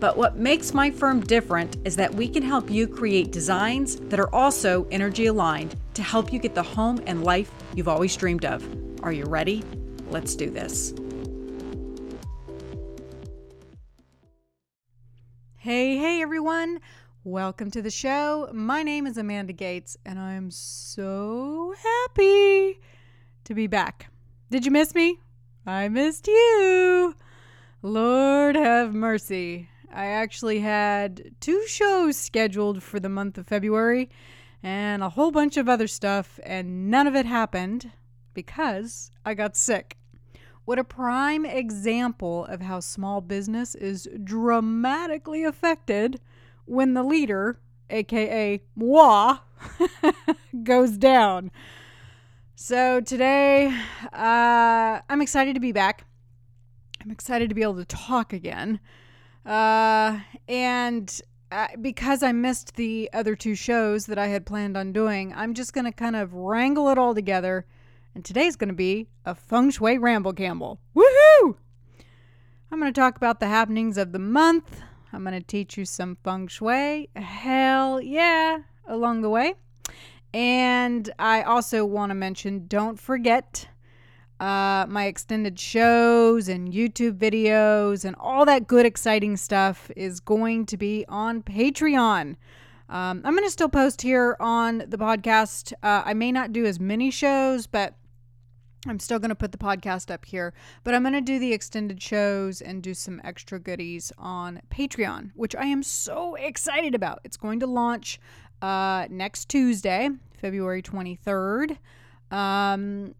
But what makes my firm different is that we can help you create designs that are also energy aligned to help you get the home and life you've always dreamed of. Are you ready? Let's do this. Hey, hey everyone. Welcome to the show. My name is Amanda Gates, and I'm so happy to be back. Did you miss me? I missed you. Lord have mercy. I actually had two shows scheduled for the month of February and a whole bunch of other stuff, and none of it happened because I got sick. What a prime example of how small business is dramatically affected when the leader, aka moi, goes down. So today, uh, I'm excited to be back. I'm excited to be able to talk again. Uh, and uh, because I missed the other two shows that I had planned on doing, I'm just going to kind of wrangle it all together. And today's going to be a feng shui ramble camel. Woohoo! I'm going to talk about the happenings of the month. I'm going to teach you some feng shui. Hell yeah, along the way. And I also want to mention don't forget uh, my extended shows and YouTube videos and all that good, exciting stuff is going to be on Patreon. Um, I'm going to still post here on the podcast. Uh, I may not do as many shows, but I'm still going to put the podcast up here. But I'm going to do the extended shows and do some extra goodies on Patreon, which I am so excited about. It's going to launch uh, next Tuesday, February 23rd. Um,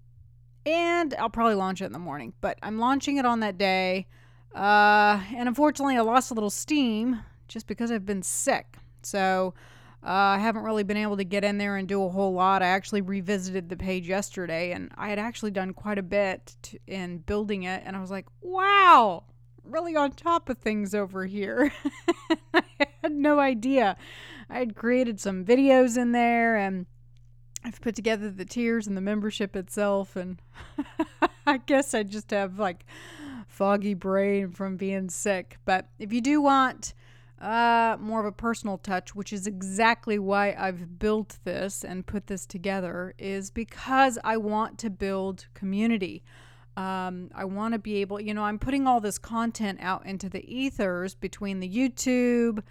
and I'll probably launch it in the morning. But I'm launching it on that day. Uh, and unfortunately, I lost a little steam just because I've been sick. So uh, I haven't really been able to get in there and do a whole lot. I actually revisited the page yesterday, and I had actually done quite a bit to, in building it. And I was like, wow, really on top of things over here. I had no idea. I had created some videos in there and I've put together the tiers and the membership itself, and I guess I just have like foggy brain from being sick. But if you do want uh, more of a personal touch, which is exactly why I've built this and put this together, is because I want to build community. Um, I want to be able, you know, I'm putting all this content out into the ethers between the YouTube,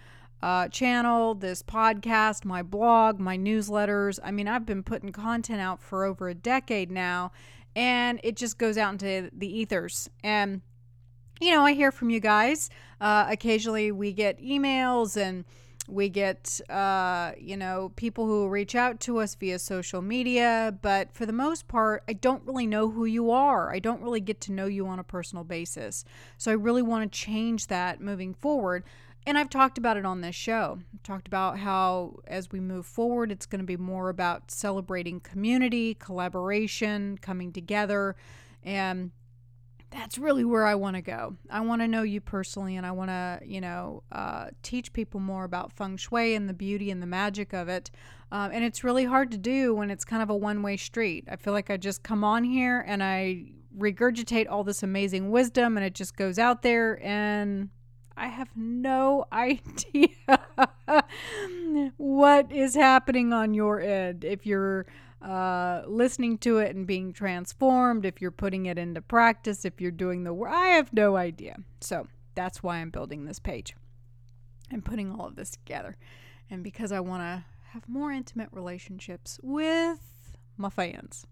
uh, channel, this podcast, my blog, my newsletters. I mean, I've been putting content out for over a decade now, and it just goes out into the ethers. And, you know, I hear from you guys. Uh, occasionally, we get emails and we get, uh, you know, people who reach out to us via social media. But for the most part, I don't really know who you are. I don't really get to know you on a personal basis. So I really want to change that moving forward. And I've talked about it on this show. I've talked about how, as we move forward, it's going to be more about celebrating community, collaboration, coming together. And that's really where I want to go. I want to know you personally, and I want to, you know, uh, teach people more about feng shui and the beauty and the magic of it. Um, and it's really hard to do when it's kind of a one way street. I feel like I just come on here and I regurgitate all this amazing wisdom, and it just goes out there and I have no idea what is happening on your end. If you're uh, listening to it and being transformed, if you're putting it into practice, if you're doing the work, I have no idea. So that's why I'm building this page and putting all of this together. And because I want to have more intimate relationships with my fans.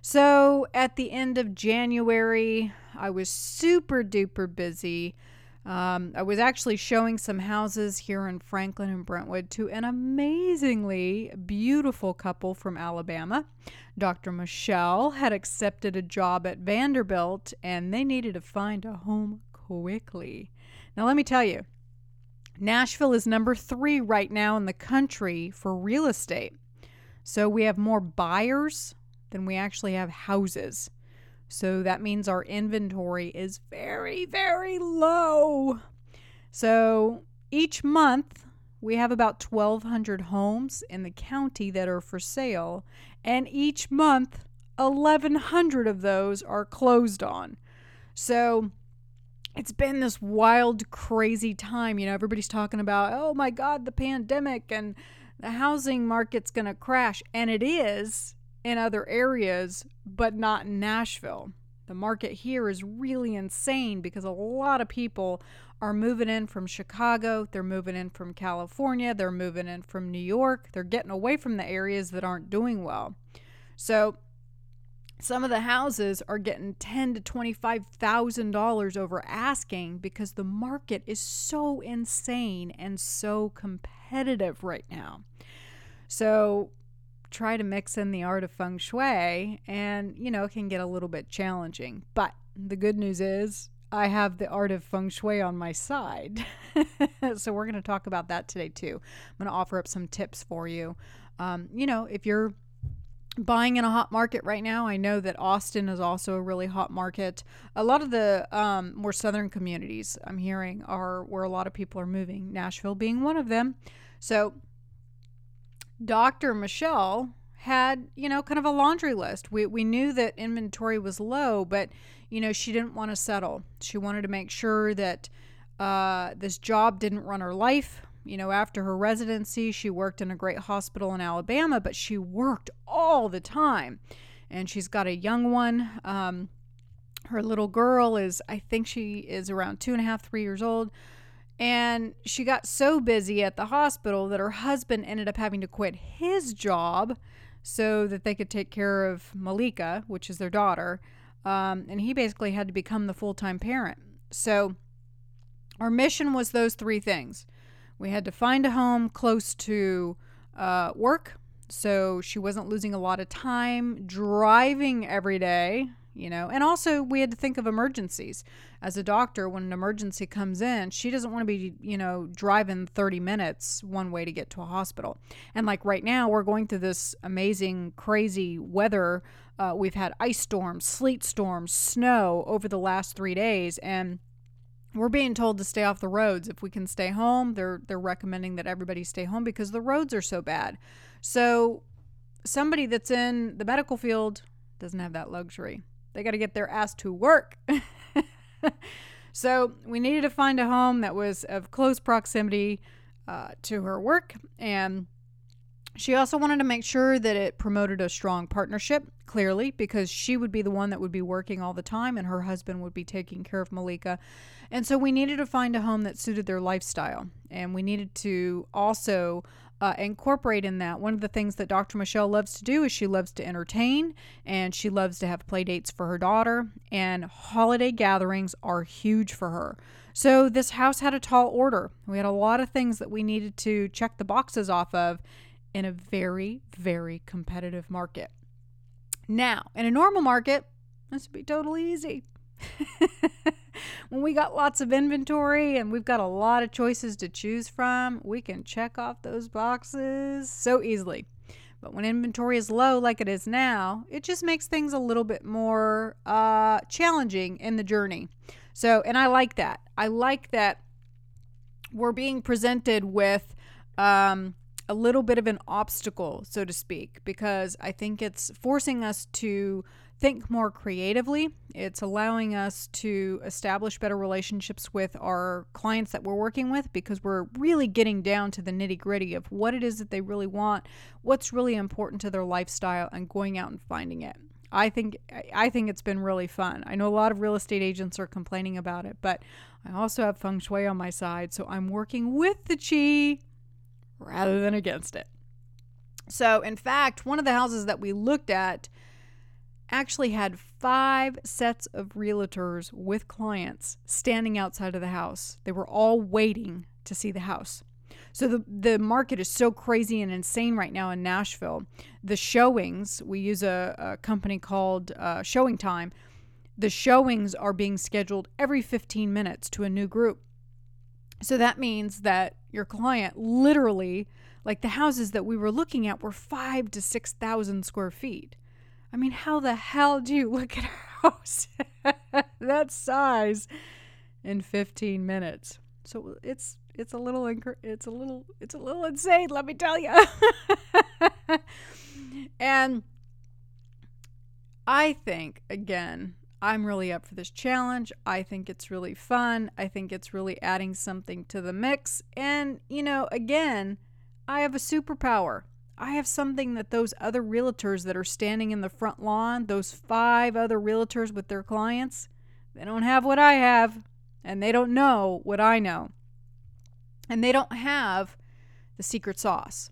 So at the end of January, I was super duper busy um, I was actually showing some houses here in Franklin and Brentwood to an amazingly beautiful couple from Alabama. Dr. Michelle had accepted a job at Vanderbilt and they needed to find a home quickly. Now, let me tell you, Nashville is number three right now in the country for real estate. So we have more buyers than we actually have houses. So that means our inventory is very, very low. So each month, we have about 1,200 homes in the county that are for sale, and each month, 1,100 of those are closed on. So it's been this wild, crazy time. You know, everybody's talking about, oh my God, the pandemic and the housing market's going to crash. And it is in other areas, but not in Nashville. The market here is really insane because a lot of people are moving in from Chicago, they're moving in from California, they're moving in from New York. They're getting away from the areas that aren't doing well. So some of the houses are getting ten to twenty-five thousand dollars over asking because the market is so insane and so competitive right now. So try to mix in the art of feng shui and you know it can get a little bit challenging but the good news is I have the art of feng shui on my side. so we're going to talk about that today too. I'm going to offer up some tips for you. Um, you know, if you're buying in a hot market right now, I know that Austin is also a really hot market. A lot of the um, more southern communities I'm hearing are where a lot of people are moving, Nashville being one of them. So Dr. Michelle had, you know, kind of a laundry list. We, we knew that inventory was low, but, you know, she didn't want to settle. She wanted to make sure that uh, this job didn't run her life. You know, after her residency, she worked in a great hospital in Alabama, but she worked all the time. And she's got a young one. Um, her little girl is, I think she is around two and a half, three years old. And she got so busy at the hospital that her husband ended up having to quit his job so that they could take care of Malika, which is their daughter. Um, and he basically had to become the full time parent. So our mission was those three things. We had to find a home close to uh, work so she wasn't losing a lot of time driving every day you know? And also we had to think of emergencies. As a doctor when an emergency comes in she doesn't want to be you know driving 30 minutes one way to get to a hospital. And like right now we're going through this amazing crazy weather. Uh, we've had ice storms sleet storms snow over the last three days and we're being told to stay off the roads. If we can stay home they're they're recommending that everybody stay home because the roads are so bad. So somebody that's in the medical field doesn't have that luxury they got to get their ass to work. so we needed to find a home that was of close proximity uh, to her work. And she also wanted to make sure that it promoted a strong partnership, clearly, because she would be the one that would be working all the time and her husband would be taking care of Malika. And so we needed to find a home that suited their lifestyle. And we needed to also uh, incorporate in that. One of the things that Dr. Michelle loves to do is she loves to entertain and she loves to have play dates for her daughter, and holiday gatherings are huge for her. So this house had a tall order. We had a lot of things that we needed to check the boxes off of in a very, very competitive market. Now, in a normal market, this would be totally easy. when we got lots of inventory and we've got a lot of choices to choose from, we can check off those boxes so easily. But when inventory is low, like it is now, it just makes things a little bit more uh, challenging in the journey. So, and I like that. I like that we're being presented with um, a little bit of an obstacle, so to speak, because I think it's forcing us to think more creatively. It's allowing us to establish better relationships with our clients that we're working with because we're really getting down to the nitty gritty of what it is that they really want, what's really important to their lifestyle, and going out and finding it. I think I think it's been really fun. I know a lot of real estate agents are complaining about it, but I also have feng shui on my side, so I'm working with the chi rather than against it. So, in fact, one of the houses that we looked at actually had five sets of realtors with clients standing outside of the house. They were all waiting to see the house. So the the market is so crazy and insane right now in Nashville. The showings, we use a, a company called uh, Showing Time. The showings are being scheduled every 15 minutes to a new group. So that means that your client literally, like the houses that we were looking at, were five to 6,000 square feet. I mean, how the hell do you look at a house that size in 15 minutes? So it's it's a little it's a little it's a little insane, let me tell you. and I think again, I'm really up for this challenge. I think it's really fun. I think it's really adding something to the mix. And, you know, again, I have a superpower. I have something that those other realtors that are standing in the front lawn, those five other realtors with their clients, they don't have what I have, and they don't know what I know. And they don't have the secret sauce.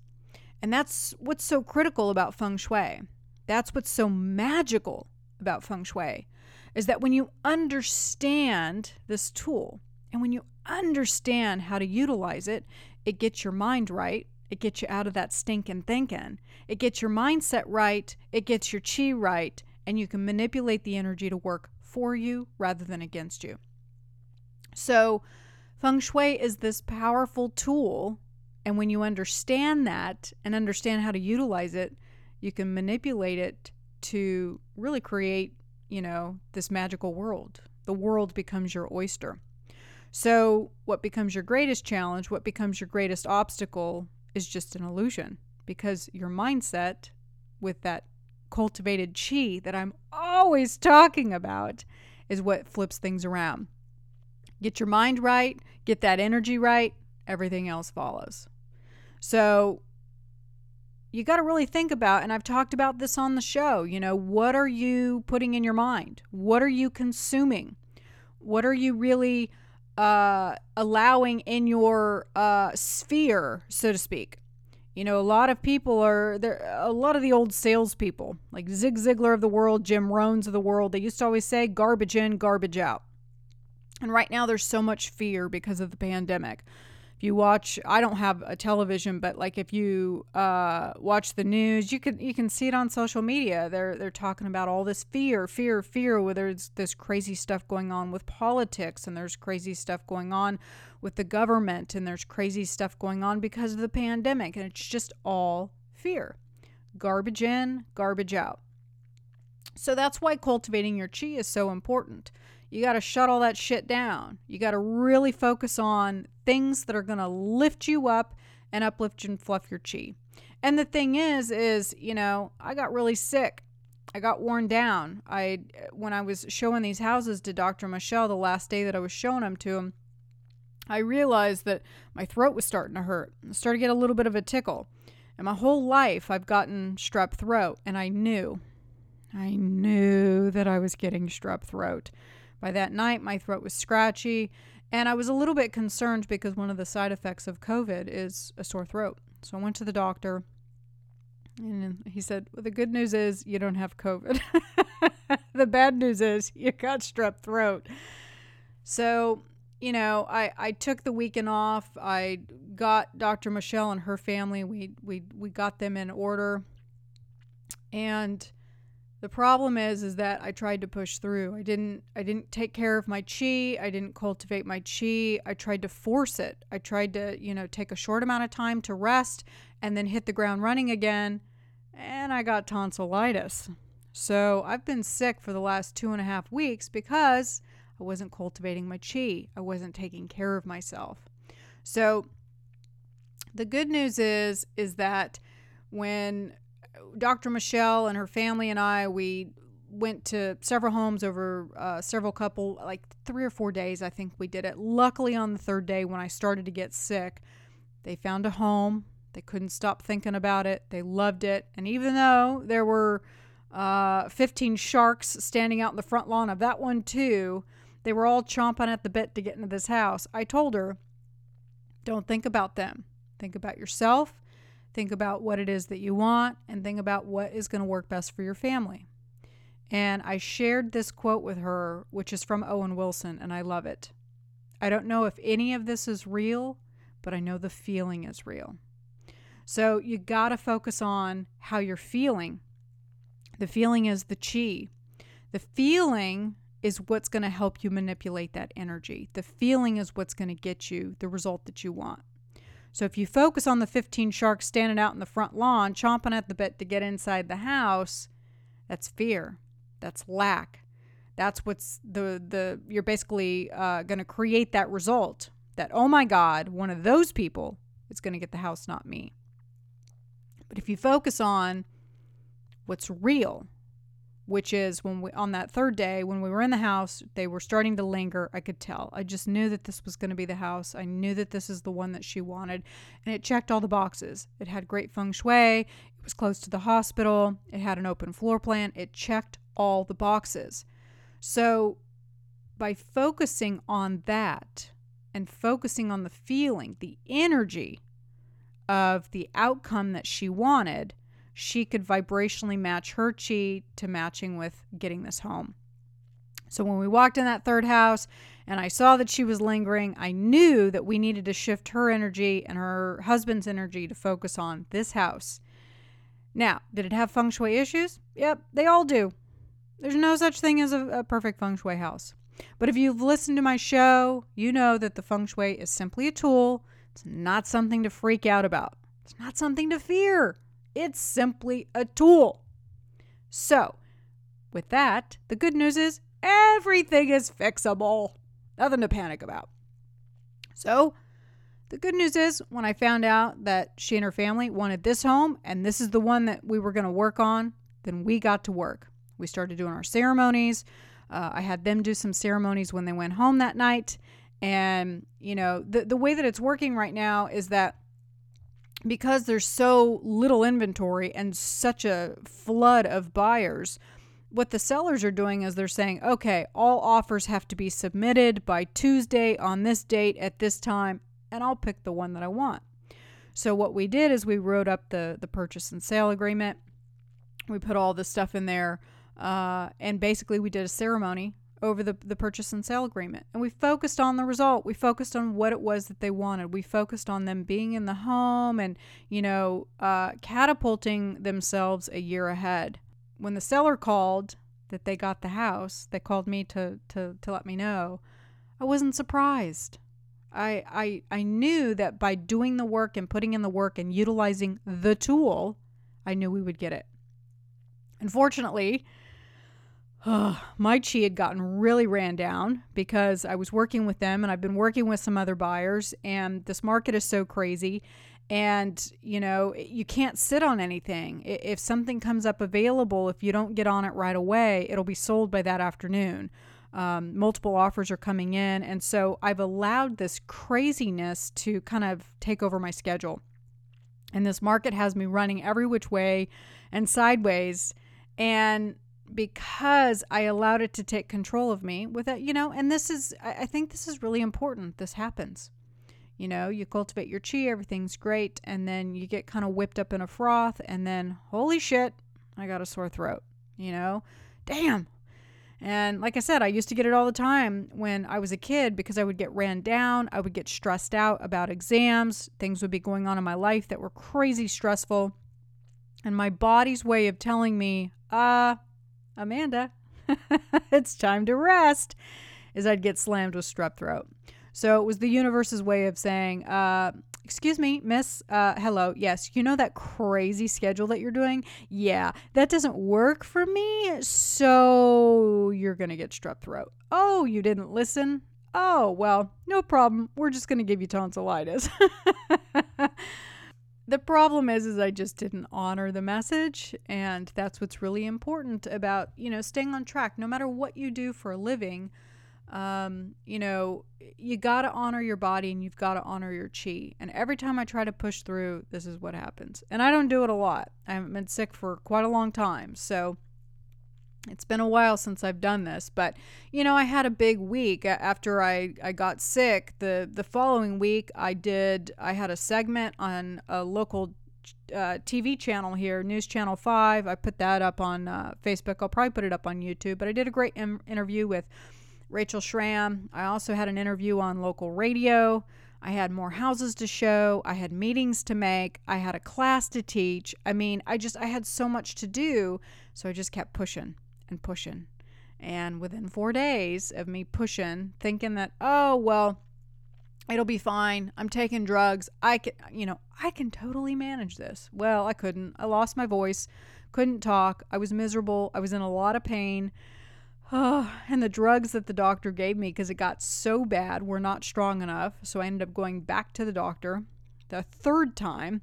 And that's what's so critical about feng shui. That's what's so magical about feng shui is that when you understand this tool and when you understand how to utilize it, it gets your mind right. It gets you out of that stinking thinking. It gets your mindset right. It gets your chi right. And you can manipulate the energy to work for you rather than against you. So, feng shui is this powerful tool. And when you understand that and understand how to utilize it, you can manipulate it to really create you know, this magical world. The world becomes your oyster. So, what becomes your greatest challenge, what becomes your greatest obstacle, is just an illusion because your mindset with that cultivated chi that I'm always talking about is what flips things around. Get your mind right, get that energy right, everything else follows. So, you got to really think about, and I've talked about this on the show, you know, what are you putting in your mind? What are you consuming? What are you really uh, allowing in your uh, sphere, so to speak? You know, a lot of people are there. A lot of the old salespeople, like Zig Ziglar of the world, Jim Rohns of the world, they used to always say garbage in, garbage out. And right now, there's so much fear because of the pandemic if you watch i don't have a television but like if you uh, watch the news you can you can see it on social media. They're they're talking about all this fear fear fear whether it's this crazy stuff going on with politics and there's crazy stuff going on with the government and there's crazy stuff going on because of the pandemic and it's just all fear. Garbage in garbage out. So that's why cultivating your chi is so important you got to shut all that shit down. You got to really focus on things that are going to lift you up and uplift and fluff your chi. And the thing is is, you know, I got really sick. I got worn down. I when I was showing these houses to Dr. Michelle the last day that I was showing them to him, I realized that my throat was starting to hurt. I started to get a little bit of a tickle. And my whole life I've gotten strep throat and I knew I knew that I was getting strep throat. By that night, my throat was scratchy, and I was a little bit concerned because one of the side effects of COVID is a sore throat. So I went to the doctor, and he said, well, The good news is you don't have COVID. the bad news is you got strep throat. So, you know, I, I took the weekend off. I got Dr. Michelle and her family. We, we, we got them in order. And the problem is is that I tried to push through. I didn't I didn't take care of my chi. I didn't cultivate my chi. I tried to force it. I tried to, you know, take a short amount of time to rest and then hit the ground running again. And I got tonsillitis. So I've been sick for the last two and a half weeks because I wasn't cultivating my chi. I wasn't taking care of myself. So the good news is is that when Dr. Michelle and her family and I, we went to several homes over uh, several couple, like three or four days, I think we did it. Luckily, on the third day, when I started to get sick, they found a home. They couldn't stop thinking about it. They loved it. And even though there were uh, 15 sharks standing out in the front lawn of that one, too, they were all chomping at the bit to get into this house. I told her, don't think about them. Think about yourself Think about what it is that you want and think about what is going to work best for your family. And I shared this quote with her, which is from Owen Wilson, and I love it. I don't know if any of this is real, but I know the feeling is real. So you got to focus on how you're feeling. The feeling is the chi. The feeling is what's going to help you manipulate that energy. The feeling is what's going to get you the result that you want. So if you focus on the 15 sharks standing out in the front lawn, chomping at the bit to get inside the house, that's fear. That's lack. That's what's the the you're basically uh, going to create that result that oh my god, one of those people is going to get the house, not me. But if you focus on what's real, which is when we on that third day when we were in the house they were starting to linger. I could tell. I just knew that this was going to be the house. I knew that this is the one that she wanted. And it checked all the boxes. It had great feng shui. It was close to the hospital. It had an open floor plan. It checked all the boxes. So by focusing on that and focusing on the feeling the energy of the outcome that she wanted she could vibrationally match her chi to matching with getting this home. So when we walked in that third house and I saw that she was lingering, I knew that we needed to shift her energy and her husband's energy to focus on this house. Now, did it have feng shui issues? Yep, they all do. There's no such thing as a, a perfect feng shui house. But if you've listened to my show, you know that the feng shui is simply a tool. It's not something to freak out about. It's not something to fear. It's simply a tool. So, with that, the good news is everything is fixable. Nothing to panic about. So, the good news is when I found out that she and her family wanted this home and this is the one that we were going to work on, then we got to work. We started doing our ceremonies. Uh, I had them do some ceremonies when they went home that night. And, you know, the, the way that it's working right now is that because there's so little inventory and such a flood of buyers, what the sellers are doing is they're saying, okay, all offers have to be submitted by Tuesday on this date at this time, and I'll pick the one that I want. So what we did is we wrote up the the purchase and sale agreement. We put all this stuff in there, uh, and basically we did a ceremony over the, the purchase and sale agreement. And we focused on the result. We focused on what it was that they wanted. We focused on them being in the home and, you know, uh, catapulting themselves a year ahead. When the seller called that they got the house, they called me to, to, to let me know. I wasn't surprised. I, I, I knew that by doing the work and putting in the work and utilizing the tool, I knew we would get it. Unfortunately, my chi had gotten really ran down because I was working with them and I've been working with some other buyers, and this market is so crazy. And, you know, you can't sit on anything. If something comes up available, if you don't get on it right away, it'll be sold by that afternoon. Um, multiple offers are coming in. And so I've allowed this craziness to kind of take over my schedule. And this market has me running every which way and sideways. And because I allowed it to take control of me without, you know, and this is, I think this is really important. This happens. You know, you cultivate your chi, everything's great, and then you get kind of whipped up in a froth, and then, holy shit, I got a sore throat. You know, damn. And like I said, I used to get it all the time when I was a kid because I would get ran down. I would get stressed out about exams. Things would be going on in my life that were crazy stressful. And my body's way of telling me, uh, Amanda, it's time to rest, is I'd get slammed with strep throat. So it was the universe's way of saying, uh, excuse me, miss, uh, hello, yes, you know that crazy schedule that you're doing? Yeah, that doesn't work for me, so you're going to get strep throat. Oh, you didn't listen? Oh, well, no problem. We're just going to give you tonsillitis. the problem is is i just didn't honor the message and that's what's really important about you know staying on track. No matter what you do for a living um, you know you got to honor your body and you've got to honor your chi. And every time i try to push through this is what happens. And i don't do it a lot. I haven't been sick for quite a long time. So it's been a while since I've done this, but you know, I had a big week after I, I got sick. The the following week, I did I had a segment on a local uh, TV channel here, News Channel Five. I put that up on uh, Facebook. I'll probably put it up on YouTube. But I did a great Im- interview with Rachel Schram. I also had an interview on local radio. I had more houses to show. I had meetings to make. I had a class to teach. I mean, I just I had so much to do, so I just kept pushing and pushing. And within four days of me pushing, thinking that, oh, well, it'll be fine. I'm taking drugs. I can, you know, I can totally manage this. Well, I couldn't. I lost my voice, couldn't talk. I was miserable. I was in a lot of pain. Oh, and the drugs that the doctor gave me because it got so bad were not strong enough. So I ended up going back to the doctor the third time.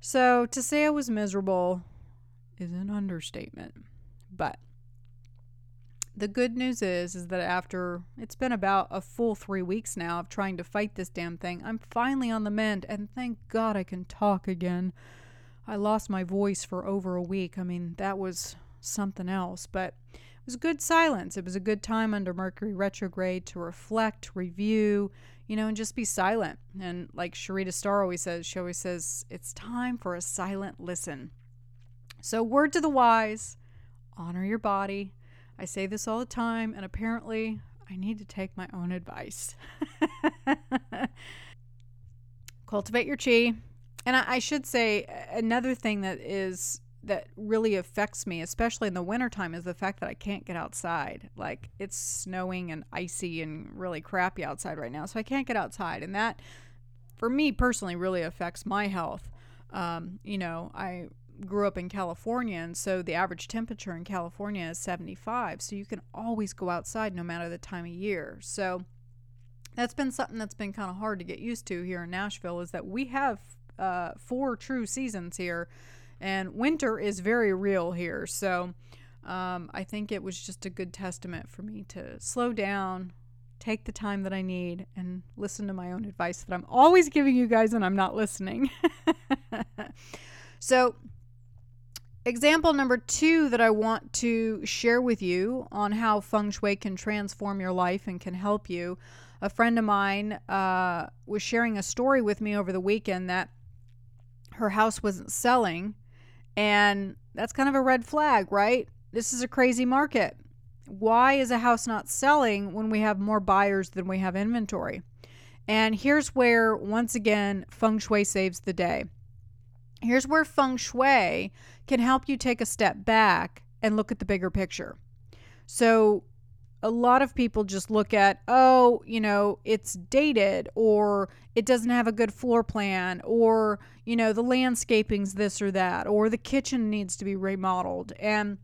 So to say I was miserable is an understatement. But the good news is is that after it's been about a full 3 weeks now of trying to fight this damn thing, I'm finally on the mend and thank God I can talk again. I lost my voice for over a week. I mean, that was something else, but it was good silence. It was a good time under Mercury retrograde to reflect, review, you know, and just be silent. And like Sharita Starr always says, she always says, it's time for a silent listen. So, word to the wise honor your body, I say this all the time, and apparently I need to take my own advice. Cultivate your chi. And I, I, should say another thing that is that really affects me, especially in the wintertime, is the fact that I can't get outside. Like it's snowing and icy and really crappy outside right now. So I can't get outside. And that, for me personally, really affects my health. Um, you know, I grew up in California, and so the average temperature in California is 75. So you can always go outside no matter the time of year. So that's been something that's been kind of hard to get used to here in Nashville is that we have uh, four true seasons here, and winter is very real here. So um, I think it was just a good testament for me to slow down, take the time that I need, and listen to my own advice that I'm always giving you guys and I'm not listening. so Example number two that I want to share with you on how feng shui can transform your life and can help you. A friend of mine uh, was sharing a story with me over the weekend that her house wasn't selling. And that's kind of a red flag, right? This is a crazy market. Why is a house not selling when we have more buyers than we have inventory? And here's where, once again, feng shui saves the day. Here's where feng shui can help you take a step back and look at the bigger picture. So, a lot of people just look at, oh, you know, it's dated or it doesn't have a good floor plan or, you know, the landscaping's this or that or the kitchen needs to be remodeled. And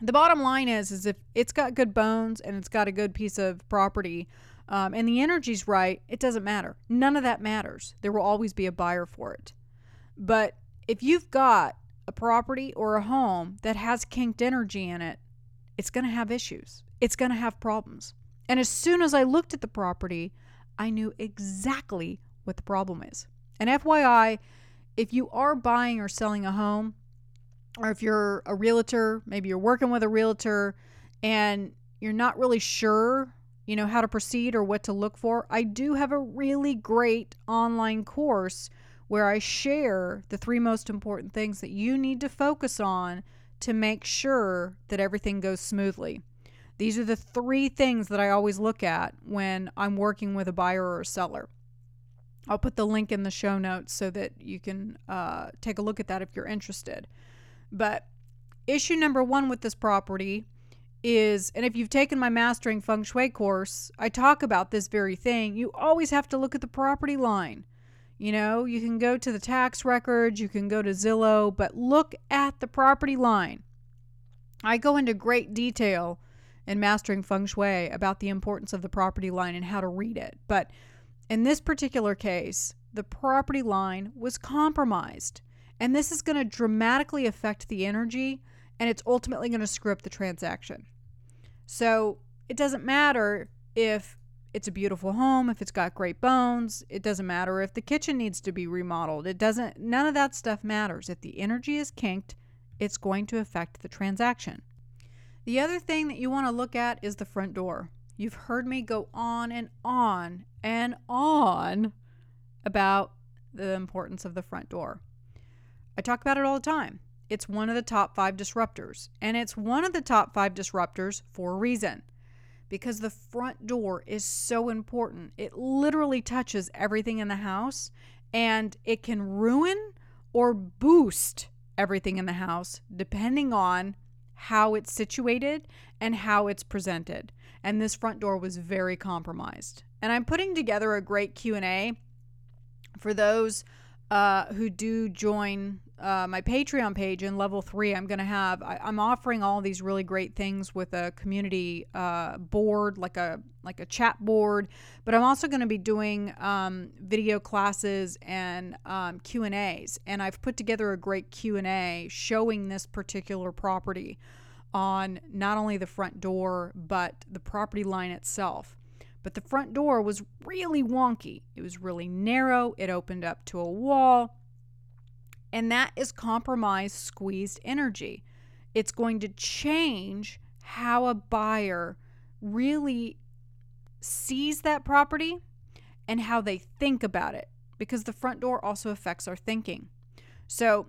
the bottom line is is if it's got good bones and it's got a good piece of property um, and the energy's right, it doesn't matter. None of that matters. There will always be a buyer for it. But if you've got a property or a home that has kinked energy in it, it's going to have issues. It's going to have problems. And as soon as I looked at the property, I knew exactly what the problem is. And FYI, if you are buying or selling a home, or if you're a realtor, maybe you're working with a realtor and you're not really sure, you know, how to proceed or what to look for, I do have a really great online course where I share the three most important things that you need to focus on to make sure that everything goes smoothly. These are the three things that I always look at when I'm working with a buyer or a seller. I'll put the link in the show notes so that you can uh, take a look at that if you're interested. But issue number one with this property is, and if you've taken my Mastering Feng Shui course, I talk about this very thing. You always have to look at the property line. You know, you can go to the tax records, you can go to Zillow, but look at the property line. I go into great detail in Mastering Feng Shui about the importance of the property line and how to read it. But in this particular case, the property line was compromised. And this is going to dramatically affect the energy and it's ultimately going to screw up the transaction. So it doesn't matter if it's a beautiful home, if it's got great bones, it doesn't matter if the kitchen needs to be remodeled. It doesn't, none of that stuff matters. If the energy is kinked, it's going to affect the transaction. The other thing that you want to look at is the front door. You've heard me go on and on and on about the importance of the front door. I talk about it all the time. It's one of the top five disruptors, and it's one of the top five disruptors for a reason because the front door is so important. It literally touches everything in the house and it can ruin or boost everything in the house depending on how it's situated and how it's presented. And this front door was very compromised. And I'm putting together a great Q&A for those uh, who do join uh, my Patreon page in level three, I'm going to have, I, am offering all these really great things with a community uh, board, like a, like a chat board, but I'm also going to be doing um, video classes and um, Q and A's. And I've put together a great Q and A showing this particular property on not only the front door, but the property line itself. But the front door was really wonky. It was really narrow. It opened up to a wall and that is compromised, squeezed energy. It's going to change how a buyer really sees that property and how they think about it because the front door also affects our thinking. So,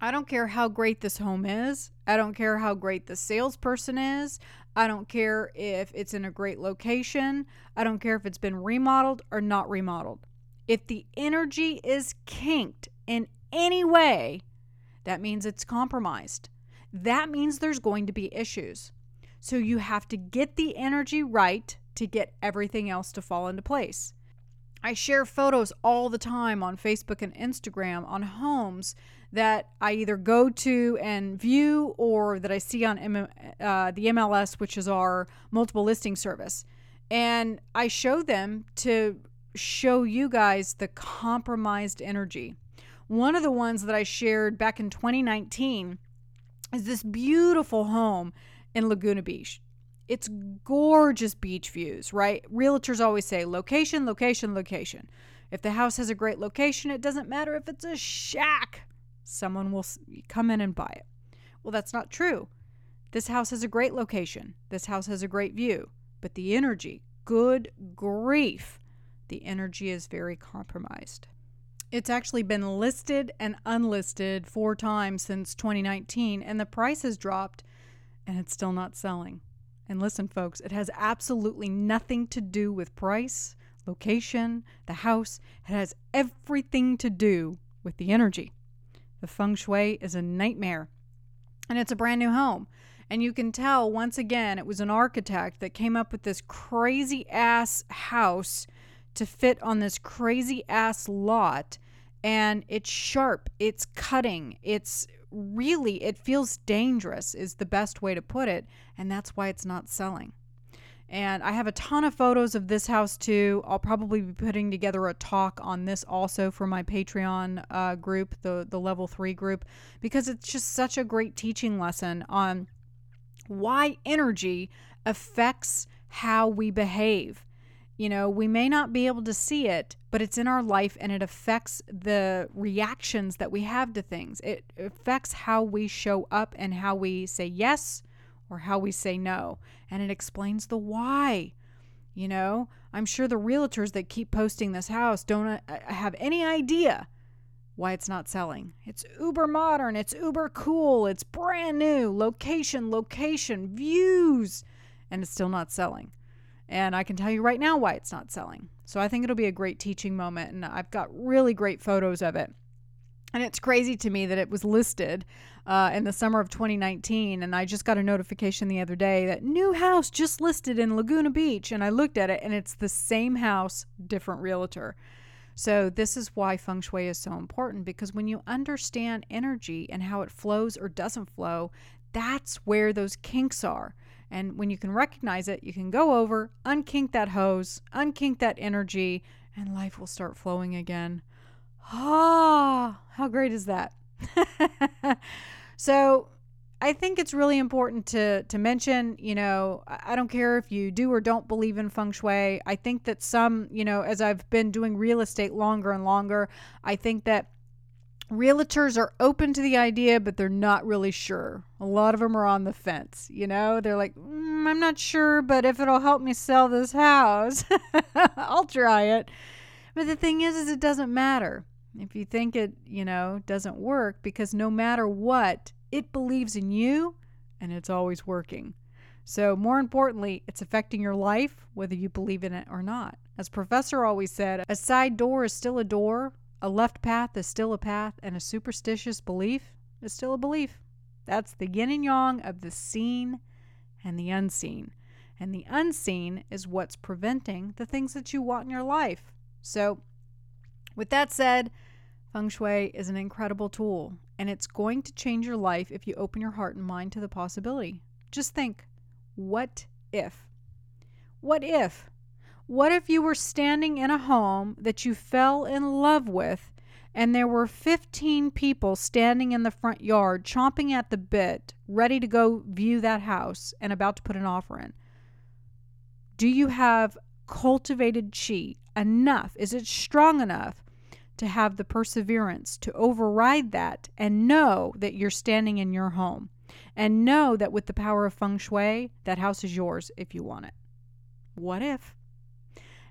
I don't care how great this home is. I don't care how great the salesperson is. I don't care if it's in a great location. I don't care if it's been remodeled or not remodeled. If the energy is kinked in any way, that means it's compromised. That means there's going to be issues. So you have to get the energy right to get everything else to fall into place. I share photos all the time on Facebook and Instagram on homes that I either go to and view or that I see on M- uh, the MLS, which is our multiple listing service. And I show them to show you guys the compromised energy. One of the ones that I shared back in 2019 is this beautiful home in Laguna Beach. It's gorgeous beach views, right? Realtors always say location, location, location. If the house has a great location, it doesn't matter if it's a shack, someone will come in and buy it. Well, that's not true. This house has a great location. This house has a great view. But the energy, good grief, the energy is very compromised. It's actually been listed and unlisted four times since 2019, and the price has dropped and it's still not selling. And listen, folks, it has absolutely nothing to do with price, location, the house. It has everything to do with the energy. The feng shui is a nightmare, and it's a brand new home. And you can tell once again, it was an architect that came up with this crazy ass house to fit on this crazy ass lot and it's sharp, it's cutting, it's really it feels dangerous is the best way to put it, and that's why it's not selling. And I have a ton of photos of this house too. I'll probably be putting together a talk on this also for my Patreon uh, group, the the level three group, because it's just such a great teaching lesson on why energy affects how we behave you know, we may not be able to see it, but it's in our life and it affects the reactions that we have to things. It affects how we show up and how we say yes or how we say no. And it explains the why. You know, I'm sure the realtors that keep posting this house don't uh, have any idea why it's not selling. It's uber modern, it's uber cool, it's brand new, location, location, views, and it's still not selling. And I can tell you right now why it's not selling. So I think it'll be a great teaching moment. And I've got really great photos of it. And it's crazy to me that it was listed uh, in the summer of 2019. And I just got a notification the other day that new house just listed in Laguna Beach. And I looked at it and it's the same house, different realtor. So, this is why feng shui is so important because when you understand energy and how it flows or doesn't flow, that's where those kinks are. And when you can recognize it, you can go over, unkink that hose, unkink that energy, and life will start flowing again. Ah, how great is that? so, I think it's really important to to mention, you know, I don't care if you do or don't believe in feng shui. I think that some, you know, as I've been doing real estate longer and longer, I think that realtors are open to the idea, but they're not really sure. A lot of them are on the fence. You know, they're like, mm, I'm not sure, but if it'll help me sell this house, I'll try it. But the thing is, is it doesn't matter if you think it, you know, doesn't work because no matter what, it believes in you and it's always working. So, more importantly, it's affecting your life whether you believe in it or not. As Professor always said, a side door is still a door, a left path is still a path, and a superstitious belief is still a belief. That's the yin and yang of the seen and the unseen. And the unseen is what's preventing the things that you want in your life. So, with that said, feng shui is an incredible tool and it's going to change your life if you open your heart and mind to the possibility. Just think what if? What if? What if you were standing in a home that you fell in love with and there were 15 people standing in the front yard, chomping at the bit, ready to go view that house and about to put an offer in? Do you have cultivated chi enough? Is it strong enough to have the perseverance to override that and know that you're standing in your home? And know that with the power of feng shui, that house is yours if you want it. What if?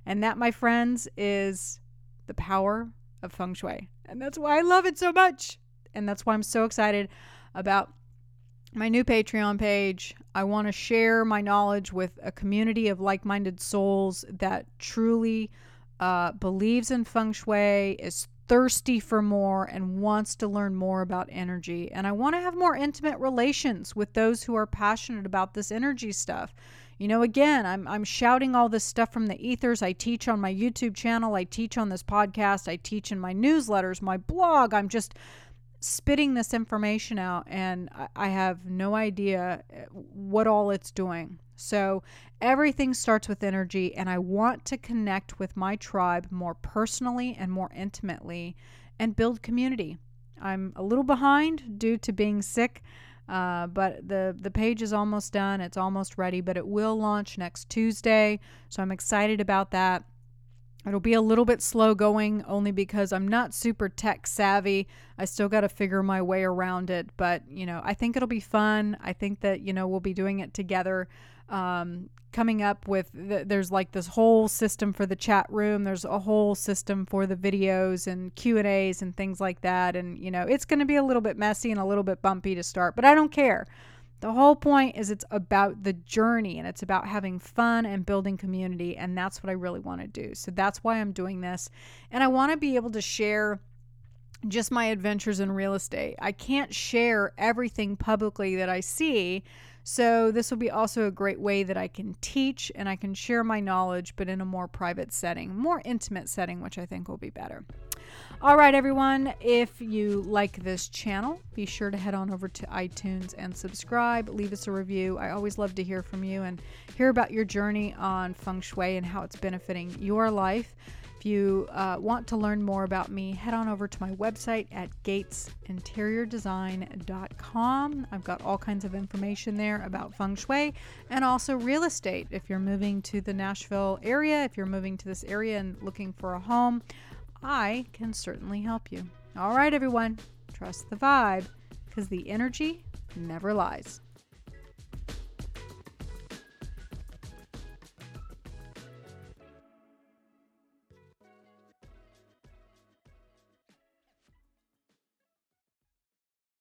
And that, my friends, is the power of feng shui. And that's why I love it so much. And that's why I'm so excited about my new Patreon page. I want to share my knowledge with a community of like minded souls that truly uh, believes in feng shui, is thirsty for more, and wants to learn more about energy. And I want to have more intimate relations with those who are passionate about this energy stuff. You know, again, I'm, I'm shouting all this stuff from the ethers. I teach on my YouTube channel, I teach on this podcast, I teach in my newsletters, my blog. I'm just spitting this information out, and I have no idea uh, what all it's doing. So, everything starts with energy, and I want to connect with my tribe more personally and more intimately and build community. I'm a little behind due to being sick. Uh, but the the page is almost done. It's almost ready, but it will launch next Tuesday. So I'm excited about that. It'll be a little bit slow going only because I'm not super tech savvy. I still got to figure my way around it, but you know, I think it'll be fun. I think that, you know, we'll be doing it together. Um, coming up with the, there's like this whole system for the chat room. There's a whole system for the videos and q and a's and things like that. And you know it's going to be a little bit messy and a little bit bumpy to start but i don't care. The whole point is it's about the journey and it's about having fun and building community and that's what i really want to do. So that's why i'm doing this. And i want to be able to share just my adventures in real estate. I can't share everything publicly that i see so, this will be also a great way that I can teach and I can share my knowledge, but in a more private setting, more intimate setting, which I think will be better. All right, everyone, if you like this channel, be sure to head on over to iTunes and subscribe. Leave us a review. I always love to hear from you and hear about your journey on feng shui and how it's benefiting your life. If you uh, want to learn more about me, head on over to my website at gatesinteriordesign.com. I've got all kinds of information there about feng shui and also real estate. If you're moving to the Nashville area, if you're moving to this area and looking for a home, I can certainly help you. All right, everyone, trust the vibe because the energy never lies.